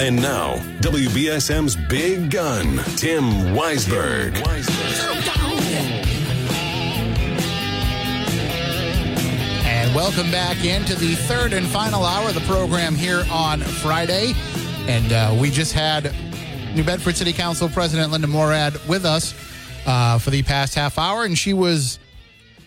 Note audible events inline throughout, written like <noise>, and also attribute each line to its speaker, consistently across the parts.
Speaker 1: And now, WBSM's big gun, Tim Weisberg.
Speaker 2: And welcome back into the third and final hour of the program here on Friday. And uh, we just had New Bedford City Council President Linda Morad with us uh, for the past half hour, and she was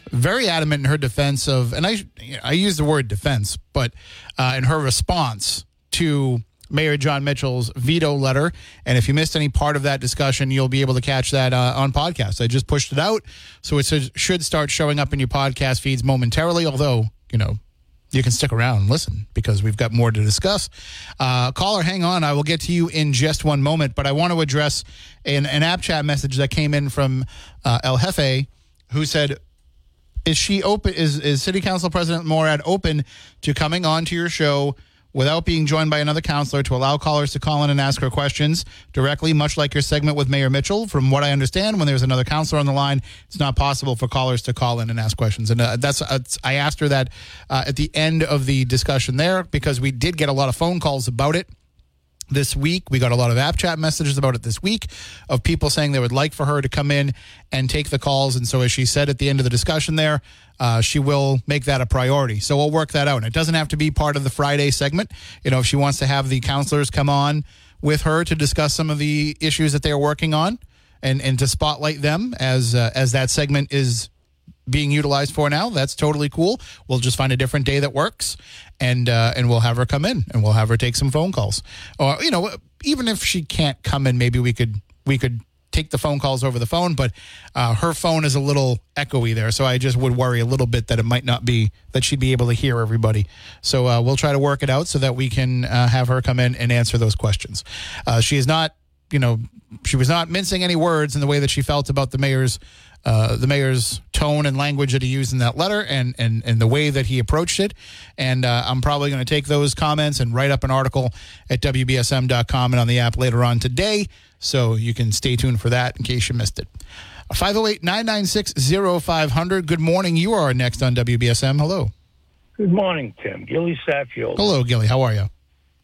Speaker 2: very adamant in her defense of, and I I use the word defense, but uh, in her response to Mayor Jon Mitchell's veto letter. And if you missed any part of that discussion, you'll be able to catch that uh, on podcast. I just pushed it out, so it should start showing up in your podcast feeds momentarily. Although you know you can stick around and listen because we've got more to discuss. Uh, caller, hang on. I will get to you in just one moment, but I want to address an, an app chat message that came in from uh, El Jefe, who said, "Is she open? Is is City Council President Morad open to coming on to your show?" Without being joined by another counselor to allow callers to call in and ask her questions directly, much like your segment with Mayor Mitchell. From what I understand, when there's another counselor on the line, it's not possible for callers to call in and ask questions. And uh, that's uh, I asked her that uh, at the end of the discussion there because we did get a lot of phone calls about it this week. We got a lot of app chat messages about it this week of people saying they would like for her to come in and take the calls. And so, as she said at the end of the discussion there, uh, she will make that a priority. So we'll work that out. And it doesn't have to be part of the Friday segment. You know, if she wants to have the counselors come on with her to discuss some of the issues that they're working on and, and to spotlight them as uh, as that segment is being utilized for now. That's totally cool. We'll just find a different day that works, and uh, and we'll have her come in and we'll have her take some phone calls. Or you know, even if she can't come in, maybe we could we could take the phone calls over the phone. But uh, her phone is a little echoey there, so I just would worry a little bit that it might not be that she'd be able to hear everybody. So uh, we'll try to work it out so that we can uh, have her come in and answer those questions. Uh, she is not, you know, she was not mincing any words in the way that she felt about the mayor's uh, the mayor's tone and language that he used in that letter and, and, and the way that he approached it. And uh, I'm probably going to take those comments and write up an article at WBSM.com and on the app later on today. So you can stay tuned for that in case you missed it. 508 996 0500. Good morning. You are next on WBSM. Hello.
Speaker 3: Good morning, Tim. Gilly Saffield.
Speaker 2: Hello, Gilly. How are you?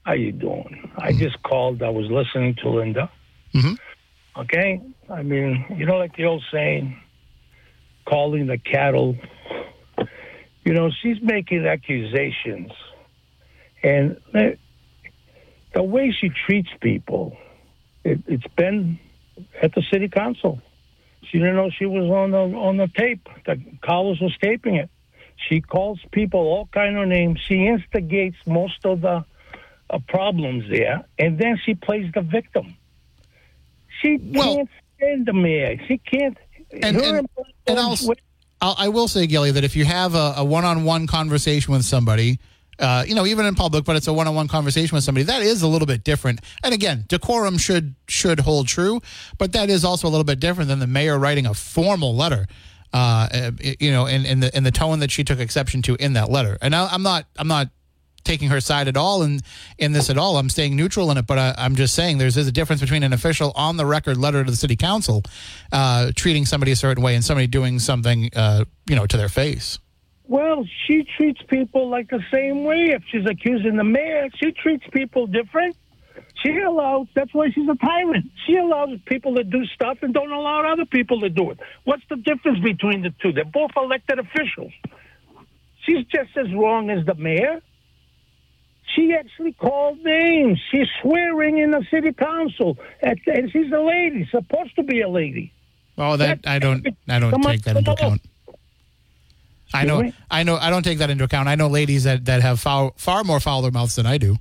Speaker 3: How you doing? I mm-hmm. just called. I was listening to Linda.
Speaker 2: Mm-hmm.
Speaker 3: Okay? I mean, you know, like the old saying, calling the cattle. You know, she's making accusations. And the way she treats people, it, it's been at the city council. She didn't know she was on the on the tape. The Carlos was taping it. She calls people all kind of names. She instigates most of the uh, problems there, and then she plays the victim. She well, can't stand the mayor. She can't.
Speaker 2: And, and, and I'll, I'll, I will say, Gilly, that if you have a, a one-on-one conversation with somebody, uh, you know, even in public, but it's a one-on-one conversation with somebody. That is a little bit different. And again, decorum should should hold true, but that is also a little bit different than the mayor writing a formal letter. Uh, you know, in, in the in the tone that she took exception to in that letter. And I, I'm not I'm not taking her side at all in in this at all. I'm staying neutral in it, but I, am just saying there's, there's a difference between an official on the record letter to the city council uh, treating somebody a certain way and somebody doing something uh, you know to their face.
Speaker 3: Well, she treats people like the same way. If she's accusing the mayor, she treats people different. She allows, that's why she's a tyrant. She allows people to do stuff and don't allow other people to do it. What's the difference between the two? They're both elected officials. She's just as wrong as the mayor. She actually called names. She's swearing in the city council, and she's a lady, supposed to be a lady.
Speaker 2: Oh, that I don't, I don't take that into account. I know, I know, I don't take that into account. I know ladies that that have foul, far more fouler mouths than I do.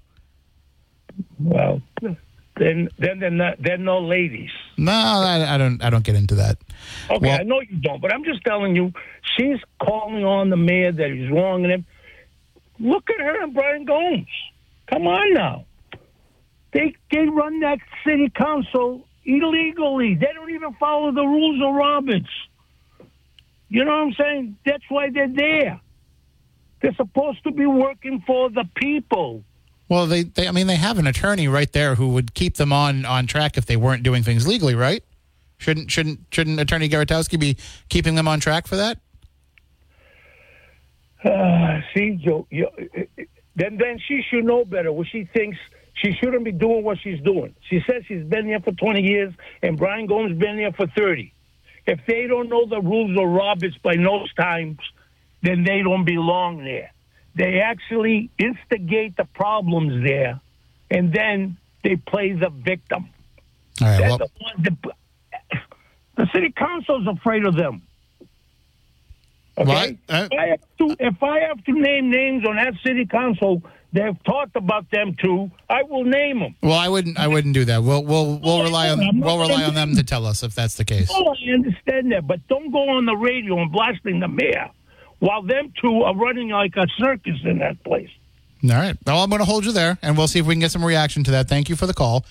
Speaker 3: Well, then, then they're not, they're no ladies.
Speaker 2: No, I, I don't, I don't get into that.
Speaker 3: Okay, well, I know you don't, but I'm just telling you, she's calling on the mayor that he's wrong and him. Look at her and Brian Gomes. Come on now. They they run that city council illegally. They don't even follow the rules of Roberts. You know what I'm saying? That's why they're there. They're supposed to be working for the people.
Speaker 2: Well, they, they I mean, they have an attorney right there who would keep them on on track if they weren't doing things legally, right? Shouldn't shouldn't shouldn't Attorney Garatowski be keeping them on track for that?
Speaker 3: Uh, see, Joe, you, then then she should know better. What she thinks she shouldn't be doing what she's doing. She says she's been there for 20 years, and Brian Gomes been there for 30. If they don't know the rules of Roberts by those times, then they don't belong there. They actually instigate the problems there, and then they play the victim.
Speaker 2: All right. Well,
Speaker 3: the, the, the city council's afraid of them. Okay.
Speaker 2: Well, I, I,
Speaker 3: if, I have to, if I have to name names on that city council, they've talked about them too. I will name them.
Speaker 2: well, I wouldn't. I wouldn't do that. We'll we'll we'll rely on we'll rely on them to tell us if that's the case.
Speaker 3: Oh, I understand that, but don't go on the radio and blasting the mayor while them two are running like a circus in that place.
Speaker 2: All right. Well, I'm going to hold you there, and we'll see if we can get some reaction to that. Thank you for the call.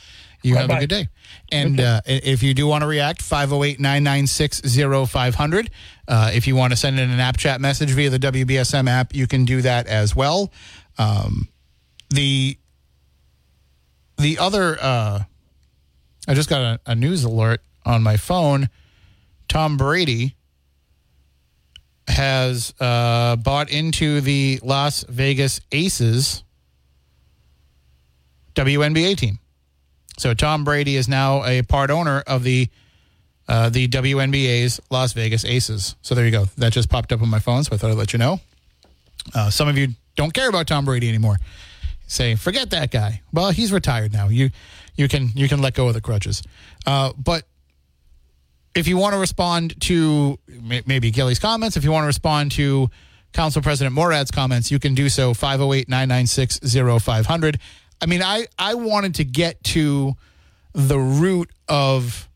Speaker 2: You have a good day. And uh, if you do want to react, 508 996 0500. Uh, If you want to send in an app chat message via the WBSM app, you can do that as well. Um, the the other, uh, I just got a, a news alert on my phone. Tom Brady has uh, bought into the Las Vegas Aces WNBA team. So Tom Brady is now a part owner of the uh, the WNBA's Las Vegas Aces. So there you go. That just popped up on my phone, so I thought I'd let you know. Uh, some of you don't care about Tom Brady anymore. Say, forget that guy. Well, he's retired now. You you can you can let go of the crutches. Uh, but if you want to respond to maybe Gilly's comments, if you want to respond to Council President Morad's comments, you can do so 508 996 0500. I mean, I, I wanted to get to the root of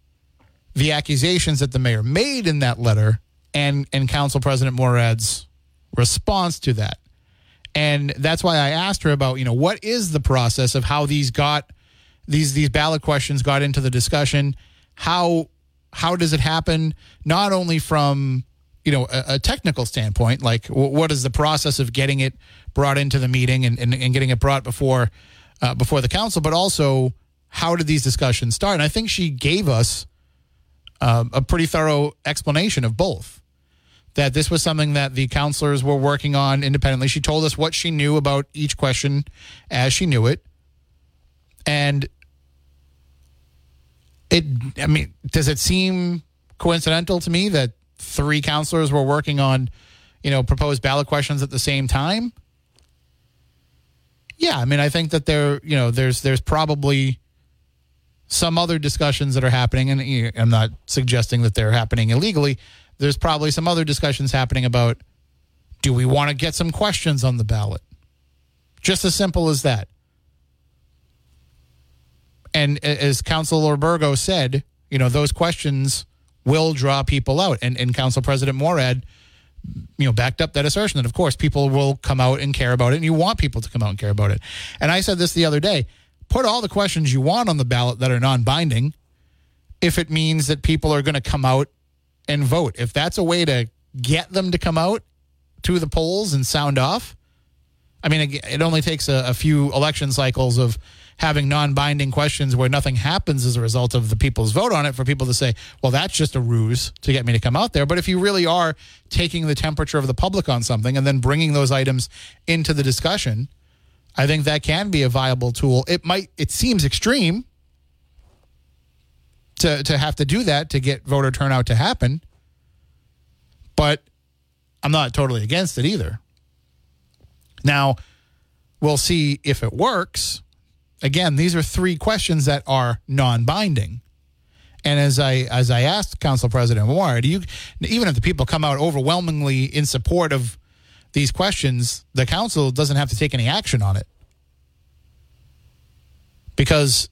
Speaker 2: the accusations that the mayor made in that letter and, and Council President Morad's response to that. And that's why I asked her about, you know, what is the process of how these got these these ballot questions got into the discussion? How how does it happen? Not only from you know a, a technical standpoint, like w- what is the process of getting it brought into the meeting and, and, and getting it brought before uh, before the council, but also how did these discussions start? And I think she gave us um, a pretty thorough explanation of both. That this was something that the counselors were working on independently. She told us what she knew about each question as she knew it. And it, I mean, does it seem coincidental to me that three counselors were working on, you know, proposed ballot questions at the same time? Yeah, I mean, I think that there, you know, there's there's probably some other discussions that are happening, and I'm not suggesting that they're happening illegally. There's probably some other discussions happening about do we want to get some questions on the ballot? Just as simple as that. And as Councilor Burgo said, you know, those questions will draw people out. And, and Council President Morad, you know, backed up that assertion that, of course, people will come out and care about it, and you want people to come out and care about it. And I said this the other day put all the questions you want on the ballot that are non binding if it means that people are going to come out and vote. If that's a way to get them to come out to the polls and sound off, I mean, it it only takes a, a few election cycles of having non-binding questions where nothing happens as a result of the people's vote on it for people to say, "Well, that's just a ruse to get me to come out there." But if you really are taking the temperature of the public on something and then bringing those items into the discussion, I think that can be a viable tool. It might. It seems extreme to to have to do that to get voter turnout to happen, but I'm not totally against it either. Now, we'll see if it works. Again, these are three questions that are non-binding. And as I as I asked Council President Moore, do you even if the people come out overwhelmingly in support of these questions, the council doesn't have to take any action on it because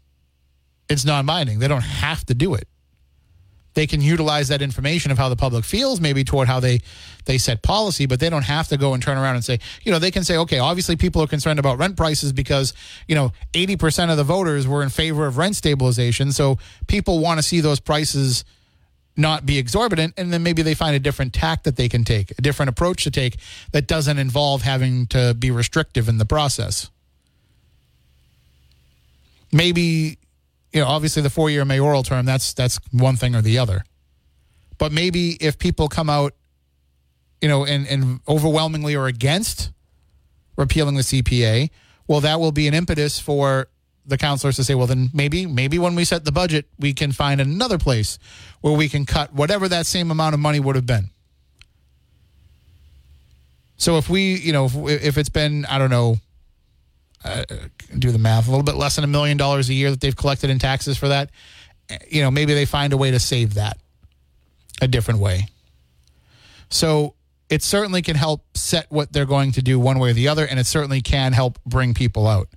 Speaker 2: it's non-binding. They don't have to do it. They can utilize that information of how the public feels maybe toward how they they set policy but they don't have to go and turn around and say you know they can say okay obviously people are concerned about rent prices because you know 80% of the voters were in favor of rent stabilization. So people want to see those prices not be exorbitant and then maybe they find a different tack that they can take a different approach to take that doesn't involve having to be restrictive in the process. Maybe you know obviously the four year mayoral term that's that's one thing or the other. But maybe if people come out you know and, and overwhelmingly are against repealing the cpa well that will be an impetus for the counselors to say well then maybe maybe when we set the budget we can find another place where we can cut whatever that same amount of money would have been. So if we you know if, if it's been i don't know uh, do the math, a little bit less than a million dollars a year that they've collected in taxes for that. You know, maybe they find a way to save that a different way. So it certainly can help set what they're going to do one way or the other, and it certainly can help bring people out.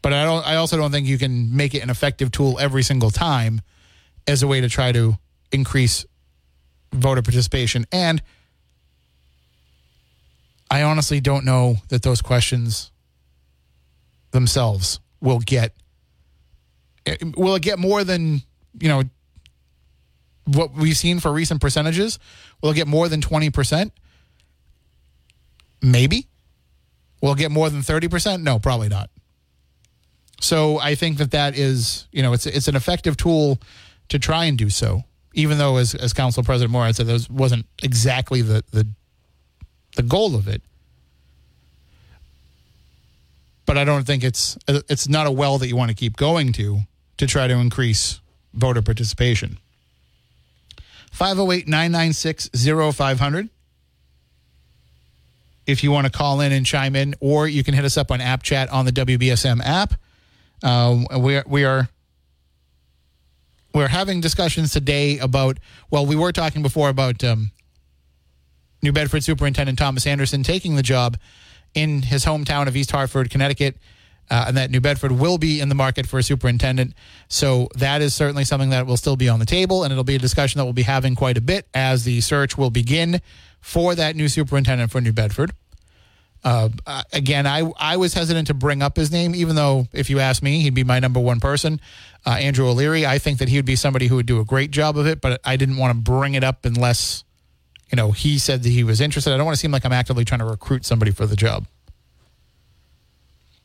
Speaker 2: But I don't. I also don't think you can make it an effective tool every single time as a way to try to increase voter participation. And I honestly don't know that those questions themselves will get will it get more than you know what we've seen for recent percentages? Will it get more than 20% maybe. Will it get more than 30% no probably not. So i think that that is you know it's it's an effective tool to try and do so even though as as council president Morad said that wasn't exactly the the the goal of it but I don't think it's it's not a well that you want to keep going to to try to increase voter participation. 508-996-0500 if you want to call in and chime in or you can hit us up on app chat on the WBSM app. Uh, we are, we are we're having discussions today about well we were talking before about um, New Bedford Superintendent Thomas Anderson taking the job in his hometown of East Hartford, Connecticut. Uh, and that New Bedford will be in the market for a superintendent. So that is certainly something that will still be on the table, and it'll be a discussion that we'll be having quite a bit as the search will begin for that new superintendent for New Bedford. Uh, uh again, I I was hesitant to bring up his name, even though if you ask me, he'd be my number one person. Uh, Andrew O'Leary, I think that he would be somebody who would do a great job of it, but I didn't want to bring it up unless you know, he said that he was interested. I don't want to seem like I'm actively trying to recruit somebody for the job.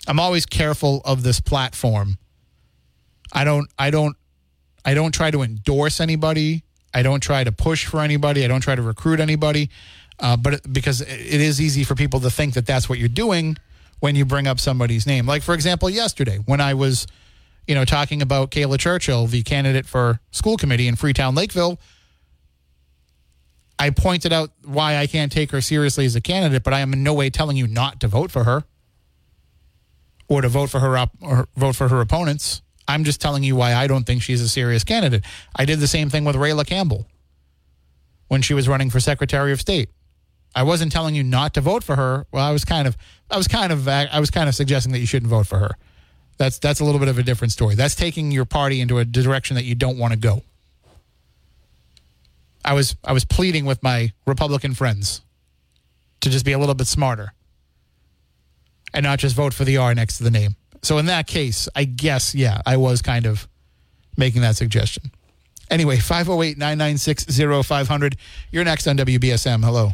Speaker 2: I'm always careful of this platform. I don't I don't I don't try to endorse anybody. I don't try to push for anybody. I don't try to recruit anybody. Uh, but because it is easy for people to think that that's what you're doing when you bring up somebody's name. Like for example, yesterday when I was, you know, talking about Kayla Churchill, the candidate for school committee in Freetown Lakeville, I pointed out why I can't take her seriously as a candidate, but I am in no way telling you not to vote for her or to vote for her op- or vote for her opponents. I'm just telling you why I don't think she's a serious candidate. I did the same thing with Rayla Campbell when she was running for Secretary of State. I wasn't telling you not to vote for her. Well, I was kind of I was kind of I was kind of suggesting that you shouldn't vote for her. That's that's a little bit of a different story. That's taking your party into a direction that you don't want to go. I was I was pleading with my Republican friends to just be a little bit smarter and not just vote for the R next to the name. So in that case, I guess yeah, I was kind of making that suggestion. Anyway, 508-996-0500. You're next on WBSM. Hello.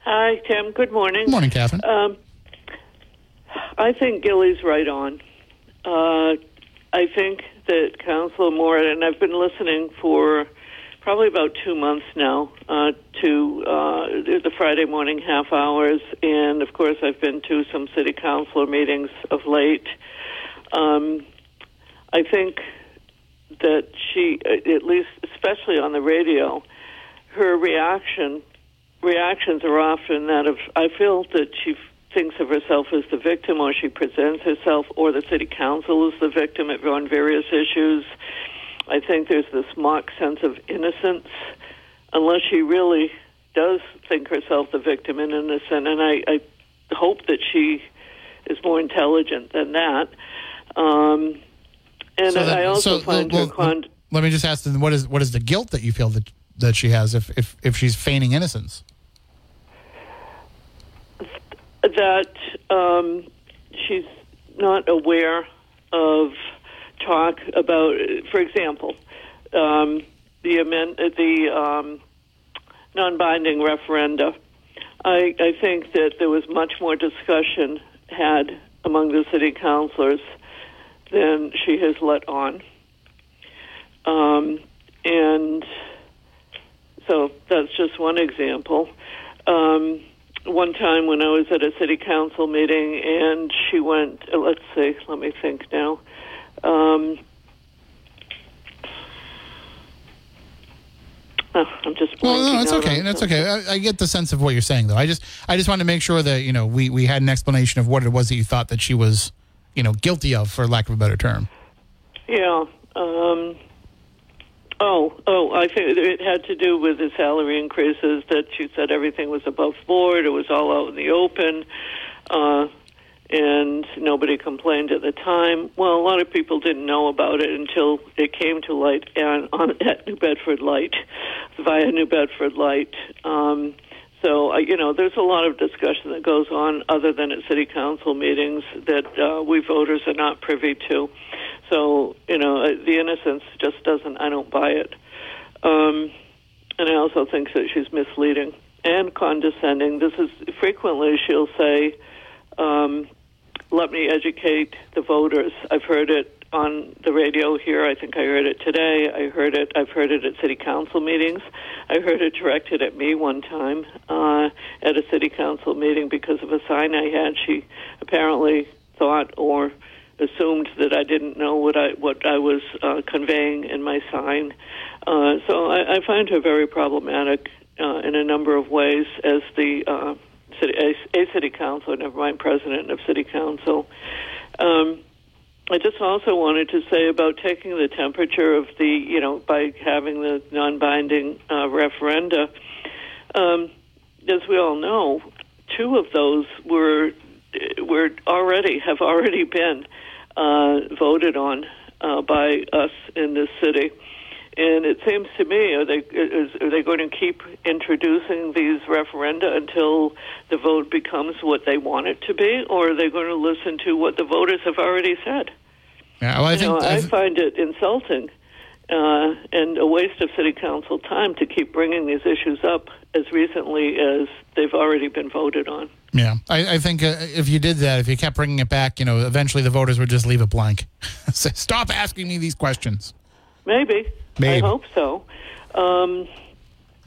Speaker 4: Hi, Tim. Good morning.
Speaker 2: Good morning, Catherine. Um,
Speaker 4: I think Gilly's right on. Uh, I think that Council Morad, and I've been listening for probably about two months now uh, to uh, the Friday morning half hours, and of course I've been to some city councilor meetings of late. Um, I think that she, at least especially on the radio, her reaction reactions are often that of I feel that she thinks of herself as the victim, or she presents herself, or the city council is the victim on various issues I think there's this mock sense of innocence, unless she really does think herself the victim and innocent. And I, I hope that she is more intelligent than that. Um, and so that, I also so, find well, her con-
Speaker 2: let me just ask then what is what is the guilt that you feel that that she has if if, if she's feigning innocence?
Speaker 4: that um, she's not aware of talk about, for example, um, the amend the um, non-binding referenda. I, I think that there was much more discussion had among the city councilors than she has let on, um, and so that's just one example. Um, one time when I was at a city council meeting and she went, let's see, let me think now. Um, oh, I'm just
Speaker 2: Well, no, it's okay. That's okay. I, I get the sense of what you're saying, though. I just, I just wanted to make sure that you know we we had an explanation of what it was that you thought that she was, you know, guilty of, for lack of a better term.
Speaker 4: Yeah. Um, oh, oh, I think it had to do with the salary increases. That she said everything was above board. It was all out in the open, uh, and nobody complained at the time. Well, a lot of people didn't know about it until it came to light and on <laughs> at New Bedford Light, via New Bedford Light. Um, so, uh, you know, there's a lot of discussion that goes on other than at city council meetings that uh, we voters are not privy to. So, you know, uh, the innocence just doesn't, I don't buy it. Um, and I also think that she's misleading and condescending. This is frequently she'll say, um, let me educate the voters. I've heard it on the radio here. I think I heard it today. I heard it. I've heard it at city council meetings. I heard it directed at me one time uh, at a city council meeting because of a sign I had. She apparently thought or assumed that I didn't know what I what I was uh, conveying in my sign. Uh, so I, I find her very problematic uh, in a number of ways as the uh, city, a, a city councilor, never mind president of city council. Um, I just also wanted to say about taking the temperature of the, you know, by having the non-binding uh, referenda. Um, as we all know, two of those were were already have already been uh, voted on uh, by us in this city. And it seems to me, are they is, are they going to keep introducing these referenda until the vote becomes what they want it to be, or are they going to listen to what the voters have already said?
Speaker 2: Yeah, well, I think
Speaker 4: know, I
Speaker 2: I
Speaker 4: find it insulting uh, and a waste of city council time to keep bringing these issues up as recently as they've already been voted on.
Speaker 2: yeah, I, I think uh, if you did that, if you kept bringing it back, you know, eventually the voters would just leave it blank. <laughs> Stop asking me these questions.
Speaker 4: Maybe.
Speaker 2: Maybe.
Speaker 4: I hope so. Um,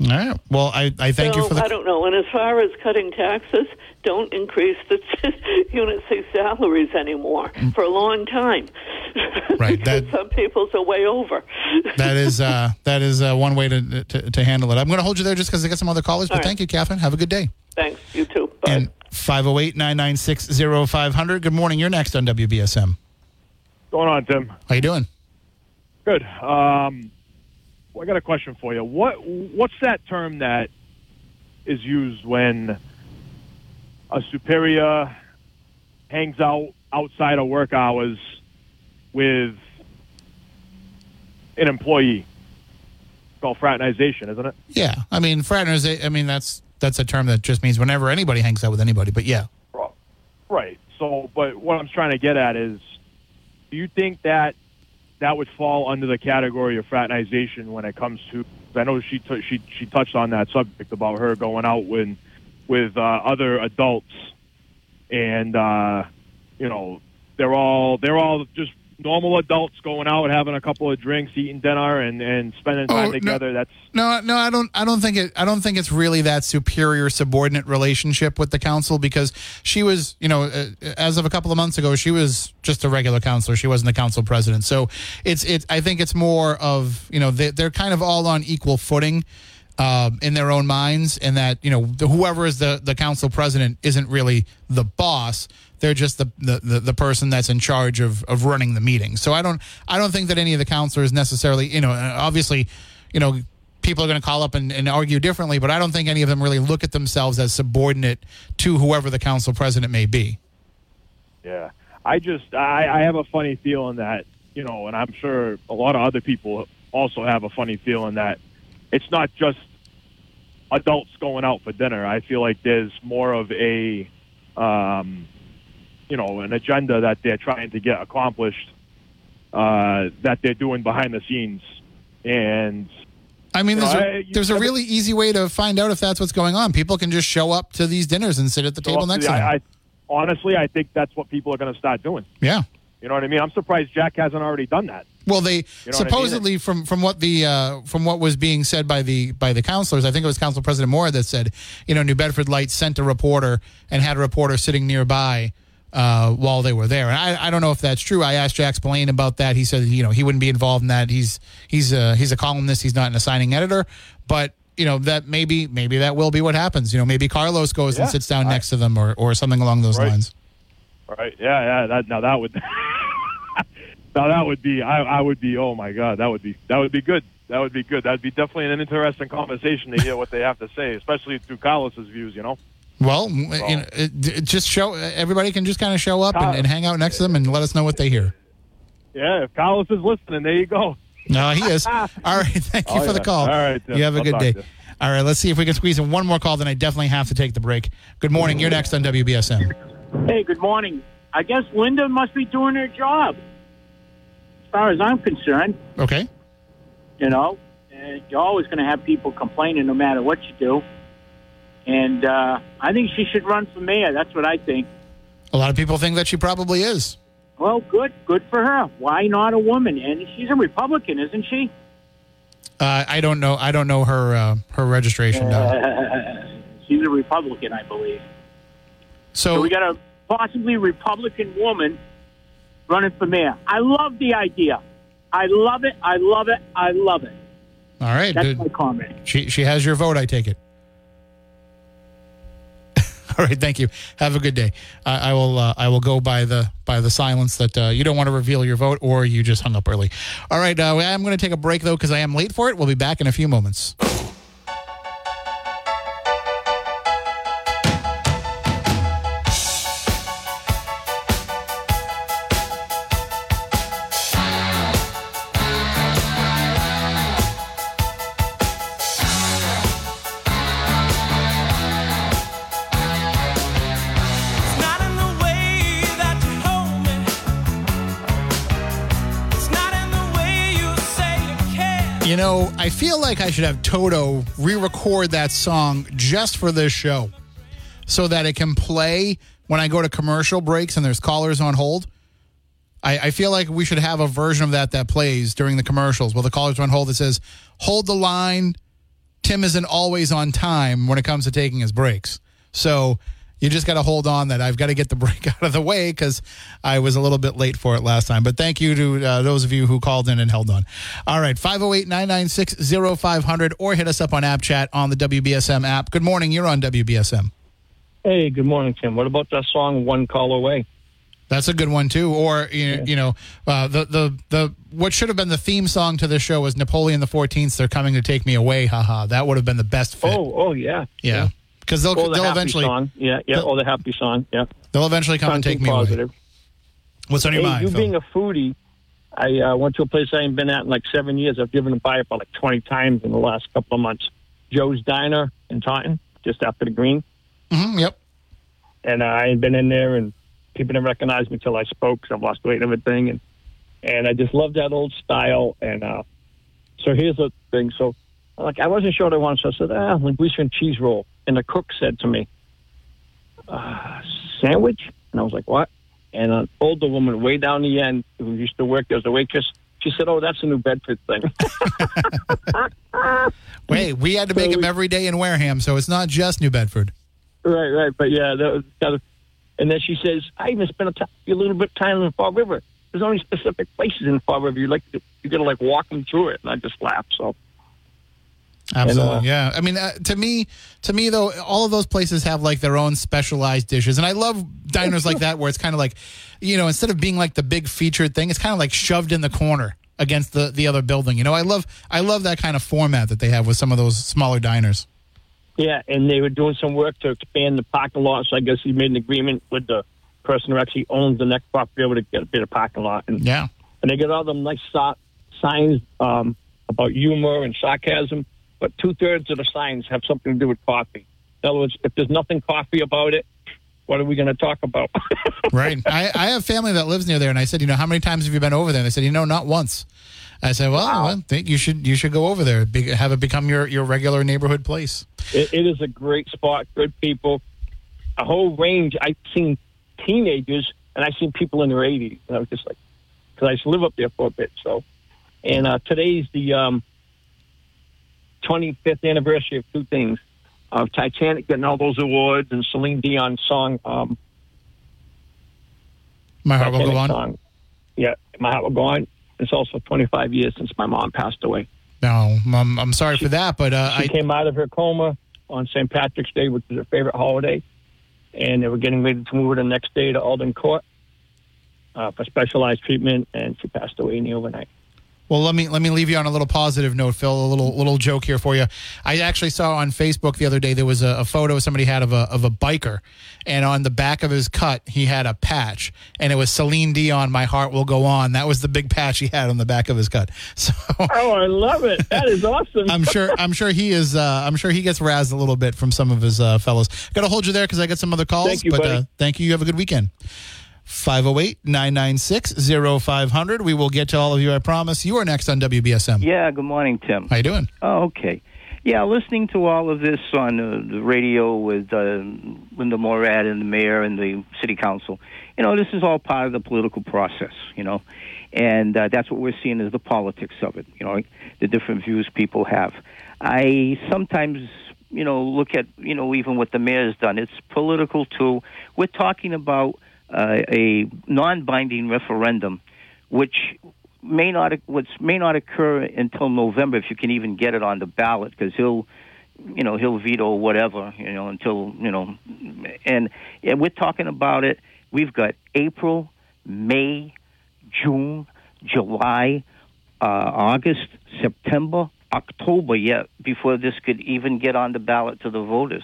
Speaker 2: All right. Well, I, I thank
Speaker 4: so
Speaker 2: you for the.
Speaker 4: I don't know. And as far as cutting taxes, don't increase the <laughs> unit C salaries anymore for a long time.
Speaker 2: Mm. <laughs> Right,
Speaker 4: because
Speaker 2: that- <laughs>
Speaker 4: some people's are way over.
Speaker 2: that is uh, that is uh, one way to, to to handle it. I'm going to hold you there just because I got some other callers. But
Speaker 4: All right.
Speaker 2: thank you, Catherine. Have a good day.
Speaker 4: Thanks. You too. Bye.
Speaker 2: And 508 996 0500. Good morning. You're next on WBSM.
Speaker 5: What's going on, Tim?
Speaker 2: How you doing?
Speaker 5: Good. Um, well, I got a question for you. What What's that term that is used when a superior hangs out outside of work hours with an employee? It's called fraternization, isn't it?
Speaker 2: Yeah. I mean, fraternization, I mean, that's that's a term that just means whenever anybody hangs out with anybody. But yeah.
Speaker 5: Right. So, but what I'm trying to get at is, do you think that that would fall under the category of fraternization when it comes to? I know she t- she she touched on that subject about her going out with with uh, other adults, and uh, you know they're all they're all just normal adults going out having a couple of drinks, eating dinner, and and spending time
Speaker 2: Oh, no.
Speaker 5: together. That's
Speaker 2: No, no, I don't. I don't think it. I don't think it's really that superior subordinate relationship with the council because she was, you know, uh, as of a couple of months ago, she was just a regular counselor. She wasn't the council president. So it's it. I think it's more of you know they, they're kind of all on equal footing. Um, in their own minds, and that you know the, whoever is the the council president isn't really the boss; they're just the, the the the person that's in charge of of running the meeting. So I don't I don't think that any of the counselors necessarily, you know, uh, obviously, you know, people are going to call up and, and argue differently, but I don't think any of them really look at themselves as subordinate to whoever the council president may be.
Speaker 5: Yeah, I just I, I have a funny feeling that you know, and I'm sure a lot of other people also have a funny feeling that it's not just adults going out for dinner. I feel like there's more of a, um, you know, an agenda that they're trying to get accomplished uh, that they're doing behind the scenes. And
Speaker 2: I mean, there's, a, there's a really easy way to find out if that's what's going on. People can just show up to these dinners and sit at the table next to them.
Speaker 5: I, I, honestly, I think that's what people are going to start doing.
Speaker 2: yeah.
Speaker 5: You know what I mean? I'm surprised Jack hasn't already done that.
Speaker 2: Well, they
Speaker 5: You know what I mean?
Speaker 2: supposedly from from what the uh, from what was being said by the by the counselors, I think it was Council President Moore that said, you know, New Bedford Light sent a reporter and had a reporter sitting nearby uh, while they were there. And I, I don't know if that's true. I asked Jack Spillane about that. He said, you know, he wouldn't be involved in that. He's he's a, he's a columnist. He's not an assigning editor, but. You know that maybe maybe that will be what happens. You know maybe Carlos goes and sits down next to them or, or something along those
Speaker 5: Right.
Speaker 2: lines.
Speaker 5: Right? Yeah, yeah. That now that would <laughs> now that would be I, I would be oh my god that would be that would be good that would be good that'd be definitely an interesting conversation to hear what they have to say especially through Carlos's views you know
Speaker 2: Well, you know, it, it just show everybody can just kind of show up and, and hang out next to them and let us know what they hear.
Speaker 5: yeah if Carlos is listening there you go
Speaker 2: No, he is. <laughs> All right, thank you
Speaker 5: Oh,
Speaker 2: for the call.
Speaker 5: All right, Tim.
Speaker 2: you have a
Speaker 5: I'll
Speaker 2: good day. All right, let's see if we can squeeze in one more call. Then I definitely have to take the break. Good morning. You're next on WBSM.
Speaker 6: Hey, good morning. I guess Linda must be doing her job. Far as I'm concerned,
Speaker 2: Okay.
Speaker 6: you know, you're always going to have people complaining no matter what you do. And uh, I think she should run for mayor. That's what I think.
Speaker 2: A lot of people think that she probably is.
Speaker 6: Well, good, good for her. Why not a woman? And she's a Republican, isn't she?
Speaker 2: Uh, I don't know. I don't know her uh, her registration. <laughs>
Speaker 6: She's a Republican, I believe. So
Speaker 2: So
Speaker 6: we got a possibly Republican woman running for mayor. I love the idea. I love it. I love it. I love it.
Speaker 2: all right,
Speaker 6: That's my comment.
Speaker 2: She she has your vote. I take it. <laughs> All right, thank you. Have a good day. I, I will uh, I will go by the by the silence that uh, you don't want to reveal your vote or you just hung up early. All right, uh, I'm going to take a break though because I am late for it. We'll be back in a few moments. Know, I feel like I should have Toto re-record that song just for this show, so that it can play when I go to commercial breaks and there's callers on hold. I, I feel like we should have a version of that that plays during the commercials while the callers on hold that says, "Hold the line." Tim isn't always on time when it comes to taking his breaks, so you just got to hold on. That I've got to get the <laughs> break out of the way because I was a little bit late for it last time. But thank you to uh, those of you who called in and held on. All right, 508 996 0500 or hit us up on App Chat on the WBSM app. Good morning. You're on WBSM.
Speaker 7: Hey, good morning, Tim. What about that song "One Call Away"?
Speaker 2: That's a good one too. Or you, you know, uh, the the the what should have been the theme song to this show was Napoleon the Fourteenth. They're coming to take me away. Haha. That would have been the best fit.
Speaker 7: Oh, oh yeah,
Speaker 2: yeah, because they'll
Speaker 7: the
Speaker 2: they'll eventually
Speaker 7: song. Yeah, yeah. Oh, the happy song. Yeah.
Speaker 2: they'll eventually come and take me away.
Speaker 7: positive.
Speaker 2: What's on your
Speaker 7: Hey,
Speaker 2: mind?
Speaker 7: you
Speaker 2: Phil?
Speaker 7: being a foodie, I uh, went to a place I ain't been at in like seven years. I've driven by about like twenty times in the last couple of months. Joe's Diner in Taunton, just after the Green,
Speaker 2: Mhm, yep.
Speaker 7: and uh, I ain't been in there, and people didn't recognize me till I spoke because I've lost weight and everything, and and I just love that old style. And uh, so here's the thing. So like I wasn't sure what I wanted, so I said, ah, linguiça and cheese roll. And the cook said to me, uh, sandwich? And I was like, what? And an older woman way down the end who used to work there as a waitress, she said, oh, that's a New Bedford thing. <laughs>
Speaker 2: Wait, we had to make
Speaker 7: So-
Speaker 2: them every day in Wareham, so it's not just New Bedford.
Speaker 7: right, right. But yeah, that was kind of, and then she says, I even spent a, little bit of time in Fall River. There's only specific places in Fall River you like to, you got to like walk them through it. And I just laughed. So
Speaker 2: Absolutely,
Speaker 7: And, uh,
Speaker 2: yeah. I mean, uh, to me, to me though, all of those places have like their own specialized dishes, and I love diners like that where it's kind of like, you know, instead of being like the big featured thing, it's kind of like shoved in the corner against the the other building. You know, I love I love that kind of format that they have with some of those smaller diners.
Speaker 7: Yeah, and they were doing some work to expand the parking lot. So I guess he made an agreement with the person who actually owns the next property over to get a bit of parking lot. And,
Speaker 2: Yeah,
Speaker 7: and they get all them nice so- signs um, about humor and sarcasm, but two thirds of the signs have something to do with coffee. In other words, if there's nothing coffee about it, what are we going to talk about? <laughs>
Speaker 2: Right. I, I have family that lives near there, and I said, you know, how many times have you been over there? And they said, you know, not once. I said, well, I think you should you should go over there, be, have it become your, your regular neighborhood place.
Speaker 7: it, it is a great spot, good people, a whole range. I've seen teenagers and I've seen people in their 80s, and I was just like, because I used to live up there for a bit. So, and uh, today's the um, 25th anniversary of two things: of Titanic getting all those awards and Celine Dion's song. Um,
Speaker 2: My heart will go on.
Speaker 7: Song. Yeah, my heart will go on. It's also 25 years since my mom passed away.
Speaker 2: No, I'm, I'm sorry for that, but uh,
Speaker 7: She
Speaker 2: I
Speaker 7: came out of her coma on St. Patrick's Day, which is her favorite holiday, and they were getting ready to move her the next day to Alden Court uh, for specialized treatment, and she passed away in the overnight.
Speaker 2: Well, let me let me leave you on a little positive note, Phil. A little little joke here for you. I actually saw on Facebook the other day there was a, a photo somebody had of a of a biker, and on the back of his cut he had a patch, and it was Celine Dion. My heart will go on. That was the big patch he had on the back of his cut. <laughs> So
Speaker 7: Oh, I love it! That is awesome.
Speaker 2: I'm sure I'm sure he is. Uh, I'm sure he gets razzed a little bit from some of his uh, fellows. Got to hold you there because I got some other calls.
Speaker 7: Thank you,
Speaker 2: but
Speaker 7: buddy.
Speaker 2: Uh, thank you. You have a good weekend. 508-996-0500. We will get to all of you, I promise. You are next on WBSM.
Speaker 8: Yeah, good morning, Tim.
Speaker 2: How you doing?
Speaker 8: Oh, okay. Yeah, listening to all of this on uh, the radio with uh, Linda Morad and the mayor and the city council, you know, this is all part of the political process, you know, and uh, that's what we're seeing as the politics of it, you know, the different views people have. I sometimes, you know, look at, you know, even what the mayor's done. It's political too. We're talking about uh, a non-binding referendum, which may not which may not occur until November if you can even get it on the ballot because he'll you know he'll veto whatever you know until you know and, and we're talking about it. We've got April May June July uh, August September October yet before this could even get on the ballot to the voters.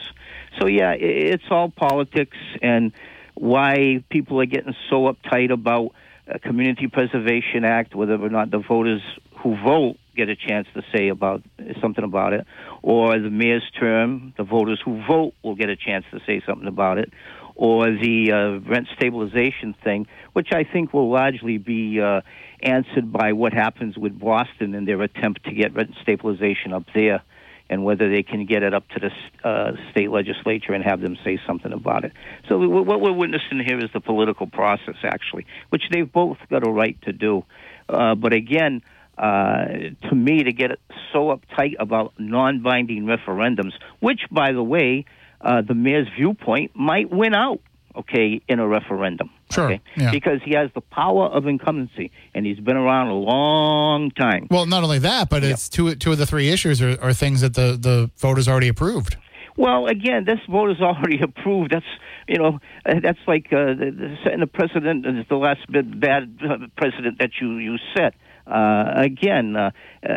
Speaker 8: So yeah i it's all politics and why people are getting so uptight about a Community Preservation Act, whether or not the voters who vote get a chance to say about something about it, or the mayor's term, the voters who vote will get a chance to say something about it, or the uh, rent stabilization thing, which I think will largely be uh, answered by what happens with Boston and their attempt to get rent stabilization up there and whether they can get it up to the uh, state legislature and have them say something about it. So what we're witnessing here is the political process, actually, which they've both got a right to do. Uh, but again, uh, to me, to get so uptight about non-binding referendums, which, by the way, uh, the mayor's viewpoint might win out. Okay, in a referendum.
Speaker 2: Sure,
Speaker 8: Okay?
Speaker 2: yeah.
Speaker 8: Because he has the power of incumbency, and he's been around a long time.
Speaker 2: Well, not only that, but it's two two of the three issues are, are things that the, the voters already approved.
Speaker 8: Well, again, this vote is already <laughs> approved. That's you know, uh, that's like uh, the, the, setting a precedent. and It's the last bit bad uh, precedent that you you set. Uh, again, uh, uh,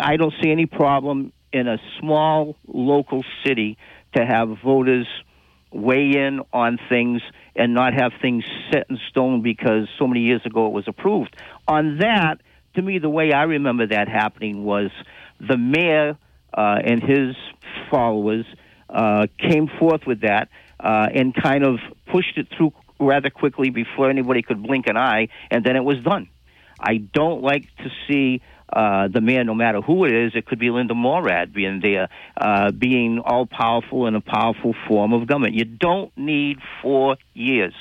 Speaker 8: I don't see any problem in a small local city to have voters weigh in on things and not have things set in stone because so many years ago it was approved. On that, to me, the way I remember that happening was the mayor uh, and his followers uh, came forth with that uh, and kind of pushed it through rather quickly before anybody could blink an eye, and then it was done. I don't like to see uh, the mayor, no matter who it is, it could be Linda Morad being there, uh, being all powerful in a powerful form of government. You don't need four years.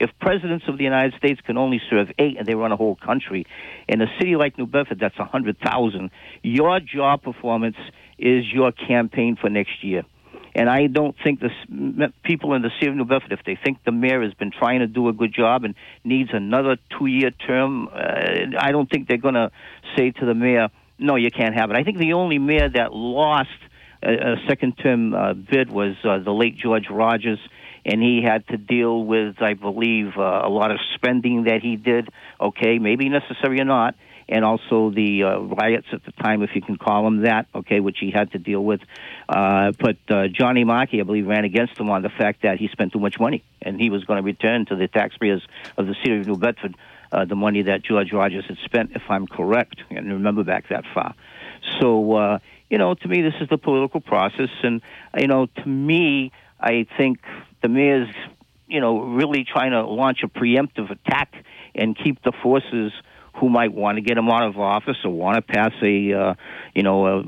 Speaker 8: If presidents of the United States can only serve eight and they run a whole country, in a city like New Bedford, that's a 100,000, your job performance is your campaign for next year. And I don't think the people in the city of New Bedford, if they think the mayor has been trying to do a good job and needs another two-year term, uh, I don't think they're going to say to the mayor, "No, you can't have it." I think the only mayor that lost a, a second-term uh, bid was uh, the late George Rogers, and he had to deal with, I believe, uh, a lot of spending that he did. Okay, maybe necessary or not and also the uh, riots at the time, if you can call them that, okay, which he had to deal with. Uh, but uh, Johnny Markey, I believe, ran against him on the fact that he spent too much money, and he was going to return to the taxpayers of the city of New Bedford uh, the money that George Rogers had spent, if I'm correct, and remember back that far. So, uh, you know, to me, this is the political process, and you know, to me, I think the mayor's, you know, really trying to launch a preemptive attack and keep the forces who might want to get him out of office or want to pass a, uh, you know, uh,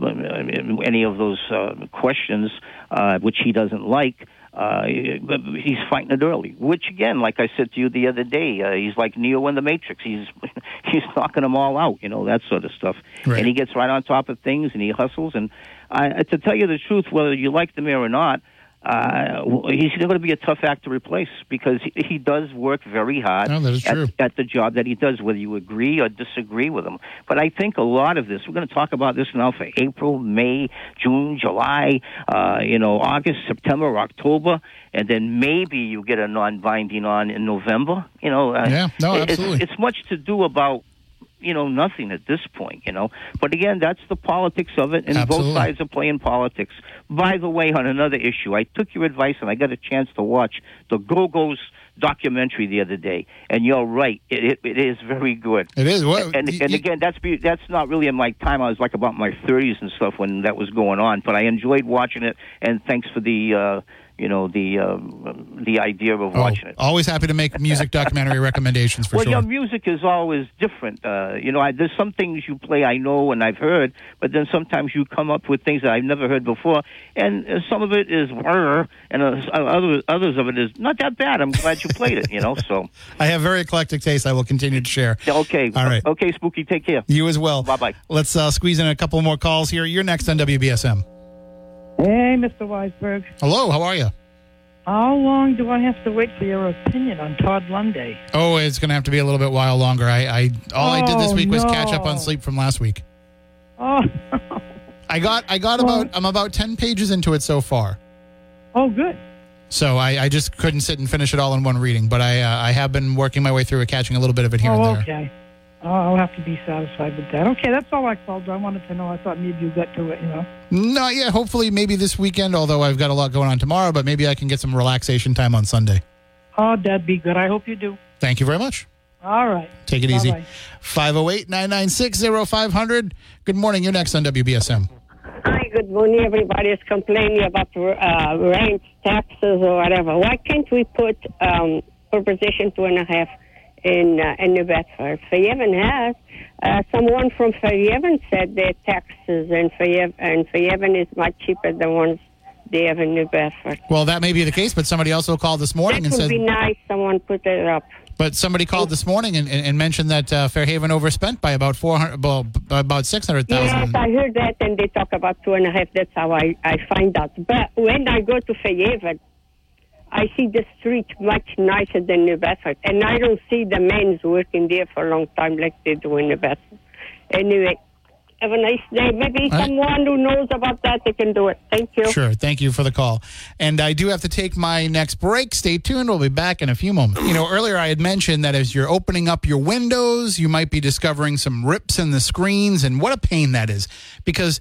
Speaker 8: any of those uh, questions uh, which he doesn't like. Uh, he's fighting it early, which again, like I said to you the other day, uh, he's like Neo in the Matrix. He's <laughs> he's knocking them all out, you know, that sort of stuff.
Speaker 2: Right.
Speaker 8: And he gets right on top of things, and he hustles. And I, to tell you the truth, whether you like the mayor or not, uh, he's going to be a tough act to replace because he, he does work very hard
Speaker 2: No, is
Speaker 8: at, at the job that he does, whether you agree or disagree with him. But I think a lot of this, we're going to talk about this now for April, May, June, July, uh, you know, August, September, October, and then maybe you get a non-binding on in November. You know, uh,
Speaker 2: Yeah, no,
Speaker 8: it's-
Speaker 2: absolutely.
Speaker 8: It's, much to do about. You know nothing at this point. You know, but again, that's the politics of it, and
Speaker 2: Absolutely.
Speaker 8: both sides are playing politics. By the way, on another issue, I took your advice and I got a chance to watch the Go Go's documentary the other day, and you're right, it, it, it is very good.
Speaker 2: It is. What,
Speaker 8: And,
Speaker 2: you-
Speaker 8: and again, that's be, that's not really in my time. I was like about my 30s and stuff when that was going on, but I enjoyed watching it. And thanks for the uh, you know the um, the idea of
Speaker 2: oh,
Speaker 8: watching it.
Speaker 2: always happy to make music <laughs> documentary recommendations for
Speaker 8: well,
Speaker 2: sure.
Speaker 8: your music is always different. Uh, you know, I, there's some things you play I know and I've heard, but then sometimes you come up with things that I've never heard before, and uh, some of it is and uh, other others of it is not that bad. I'm glad you played it. You know, so <laughs>
Speaker 2: I have very eclectic taste. I will continue to share.
Speaker 8: okay,
Speaker 2: All right.
Speaker 8: okay, Spooky, take care.
Speaker 2: You as well.
Speaker 8: Bye bye.
Speaker 2: Let's uh, squeeze in a couple more calls here. You're next on WBSM.
Speaker 9: Hey, Mr. Weisberg.
Speaker 2: Hello, how are you?
Speaker 9: How long do I have to wait for your opinion on Todd Lundy?
Speaker 2: Oh, it's going to have to be a little bit while longer. I, I all I did this
Speaker 9: Oh,
Speaker 2: week was catch up on sleep from last week.
Speaker 9: Oh,
Speaker 2: I got I got
Speaker 9: Well-
Speaker 2: about I'm about ten pages into it so far.
Speaker 9: oh, good.
Speaker 2: So I, I just couldn't sit and finish it all in one reading, but I uh, I have been working my way through it, catching a little bit of it here
Speaker 9: oh,
Speaker 2: and there.
Speaker 9: okay. Oh, I'll have to be satisfied with that. Okay, that's all I called. I wanted to know. I thought maybe you got to it, you know.
Speaker 2: Not yet. Hopefully, maybe this weekend. Although I've got a lot going on tomorrow, but maybe I can get some relaxation time on Sunday.
Speaker 9: Oh, that'd be good. I hope you do.
Speaker 2: Thank you very much.
Speaker 9: All right.
Speaker 2: Take it easy.
Speaker 9: Bye-bye.
Speaker 2: 508 996 0500. Good morning. You're next on WBSM.
Speaker 10: Hi, good morning. Everybody is complaining about uh, rent, taxes, or whatever. Why can't we put um, proposition two and a half in uh, in New Bedford? Fairhaven has. Uh, someone from Fairhaven said their taxes in Fairhaven, and Fairhaven is much cheaper than ones they have in New Bedford.
Speaker 2: Well, that may be the case, but somebody also called this morning
Speaker 10: That
Speaker 2: and
Speaker 10: would
Speaker 2: said,
Speaker 10: be nice. Someone put it up.
Speaker 2: but somebody called this morning and, and, and mentioned that uh, Fairhaven overspent by about 400, well, b- about 600,000.
Speaker 10: Yes, I heard that, and they talk about two and a half. That's how I, I find out. But when I go to Fayetteville, I see the street much nicer than New Bedford, and I don't see the men working there for a long time like they do in New Bedford. Anyway, have a nice day. Maybe
Speaker 2: right.
Speaker 10: someone who knows about that, they can do it. Thank you.
Speaker 2: Sure. Thank you for the call. And I do have to take my next break. Stay tuned. We'll be back in a few moments. You know, earlier I had mentioned that as you're opening up your windows, you might be discovering some rips in the screens. And what a pain that is because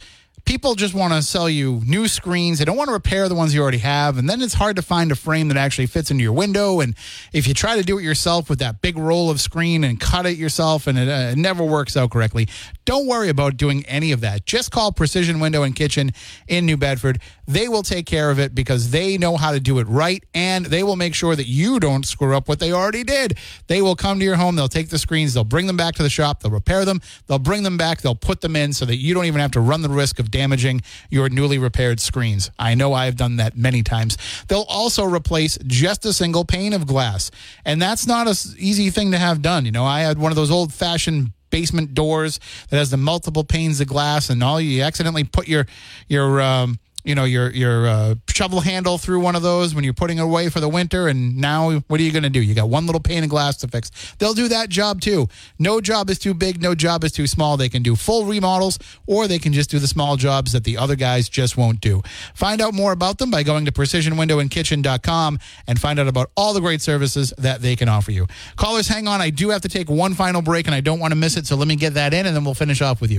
Speaker 2: people just want to sell you new screens. They don't want to repair the ones you already have. And then it's hard to find a frame that actually fits into your window. And if you try to do it yourself with that big roll of screen and cut it yourself and it, uh, it never works out correctly, don't worry about doing any of that. Just call Precision Window and Kitchen in New Bedford. They will take care of it because they know how to do it right and they will make sure that you don't screw up what they already did. They will come to your home, they'll take the screens, they'll bring them back to the shop, they'll repair them, they'll bring them back, they'll put them in so that you don't even have to run the risk of damaging your newly repaired screens. I know I've done that many times. They'll also replace just a single pane of glass. And that's not an easy thing to have done. You know, I had one of those old fashioned basement doors that has the multiple panes of glass and all you accidentally put your your um you know your your uh, shovel handle through one of those when you're putting it away for the winter and now what are you going to do? You got one little pane of glass to fix. They'll do that job too. No job is too big no job is too small. They can do full remodels or they can just do the small jobs that the other guys just won't do. Find out more about them by going to precisionwindowandkitchen.com and find out about all the great services that they can offer you. Callers hang on. I do have to take one final break and i don't want to miss it so let me get that in and then we'll finish off with you.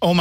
Speaker 2: Oh my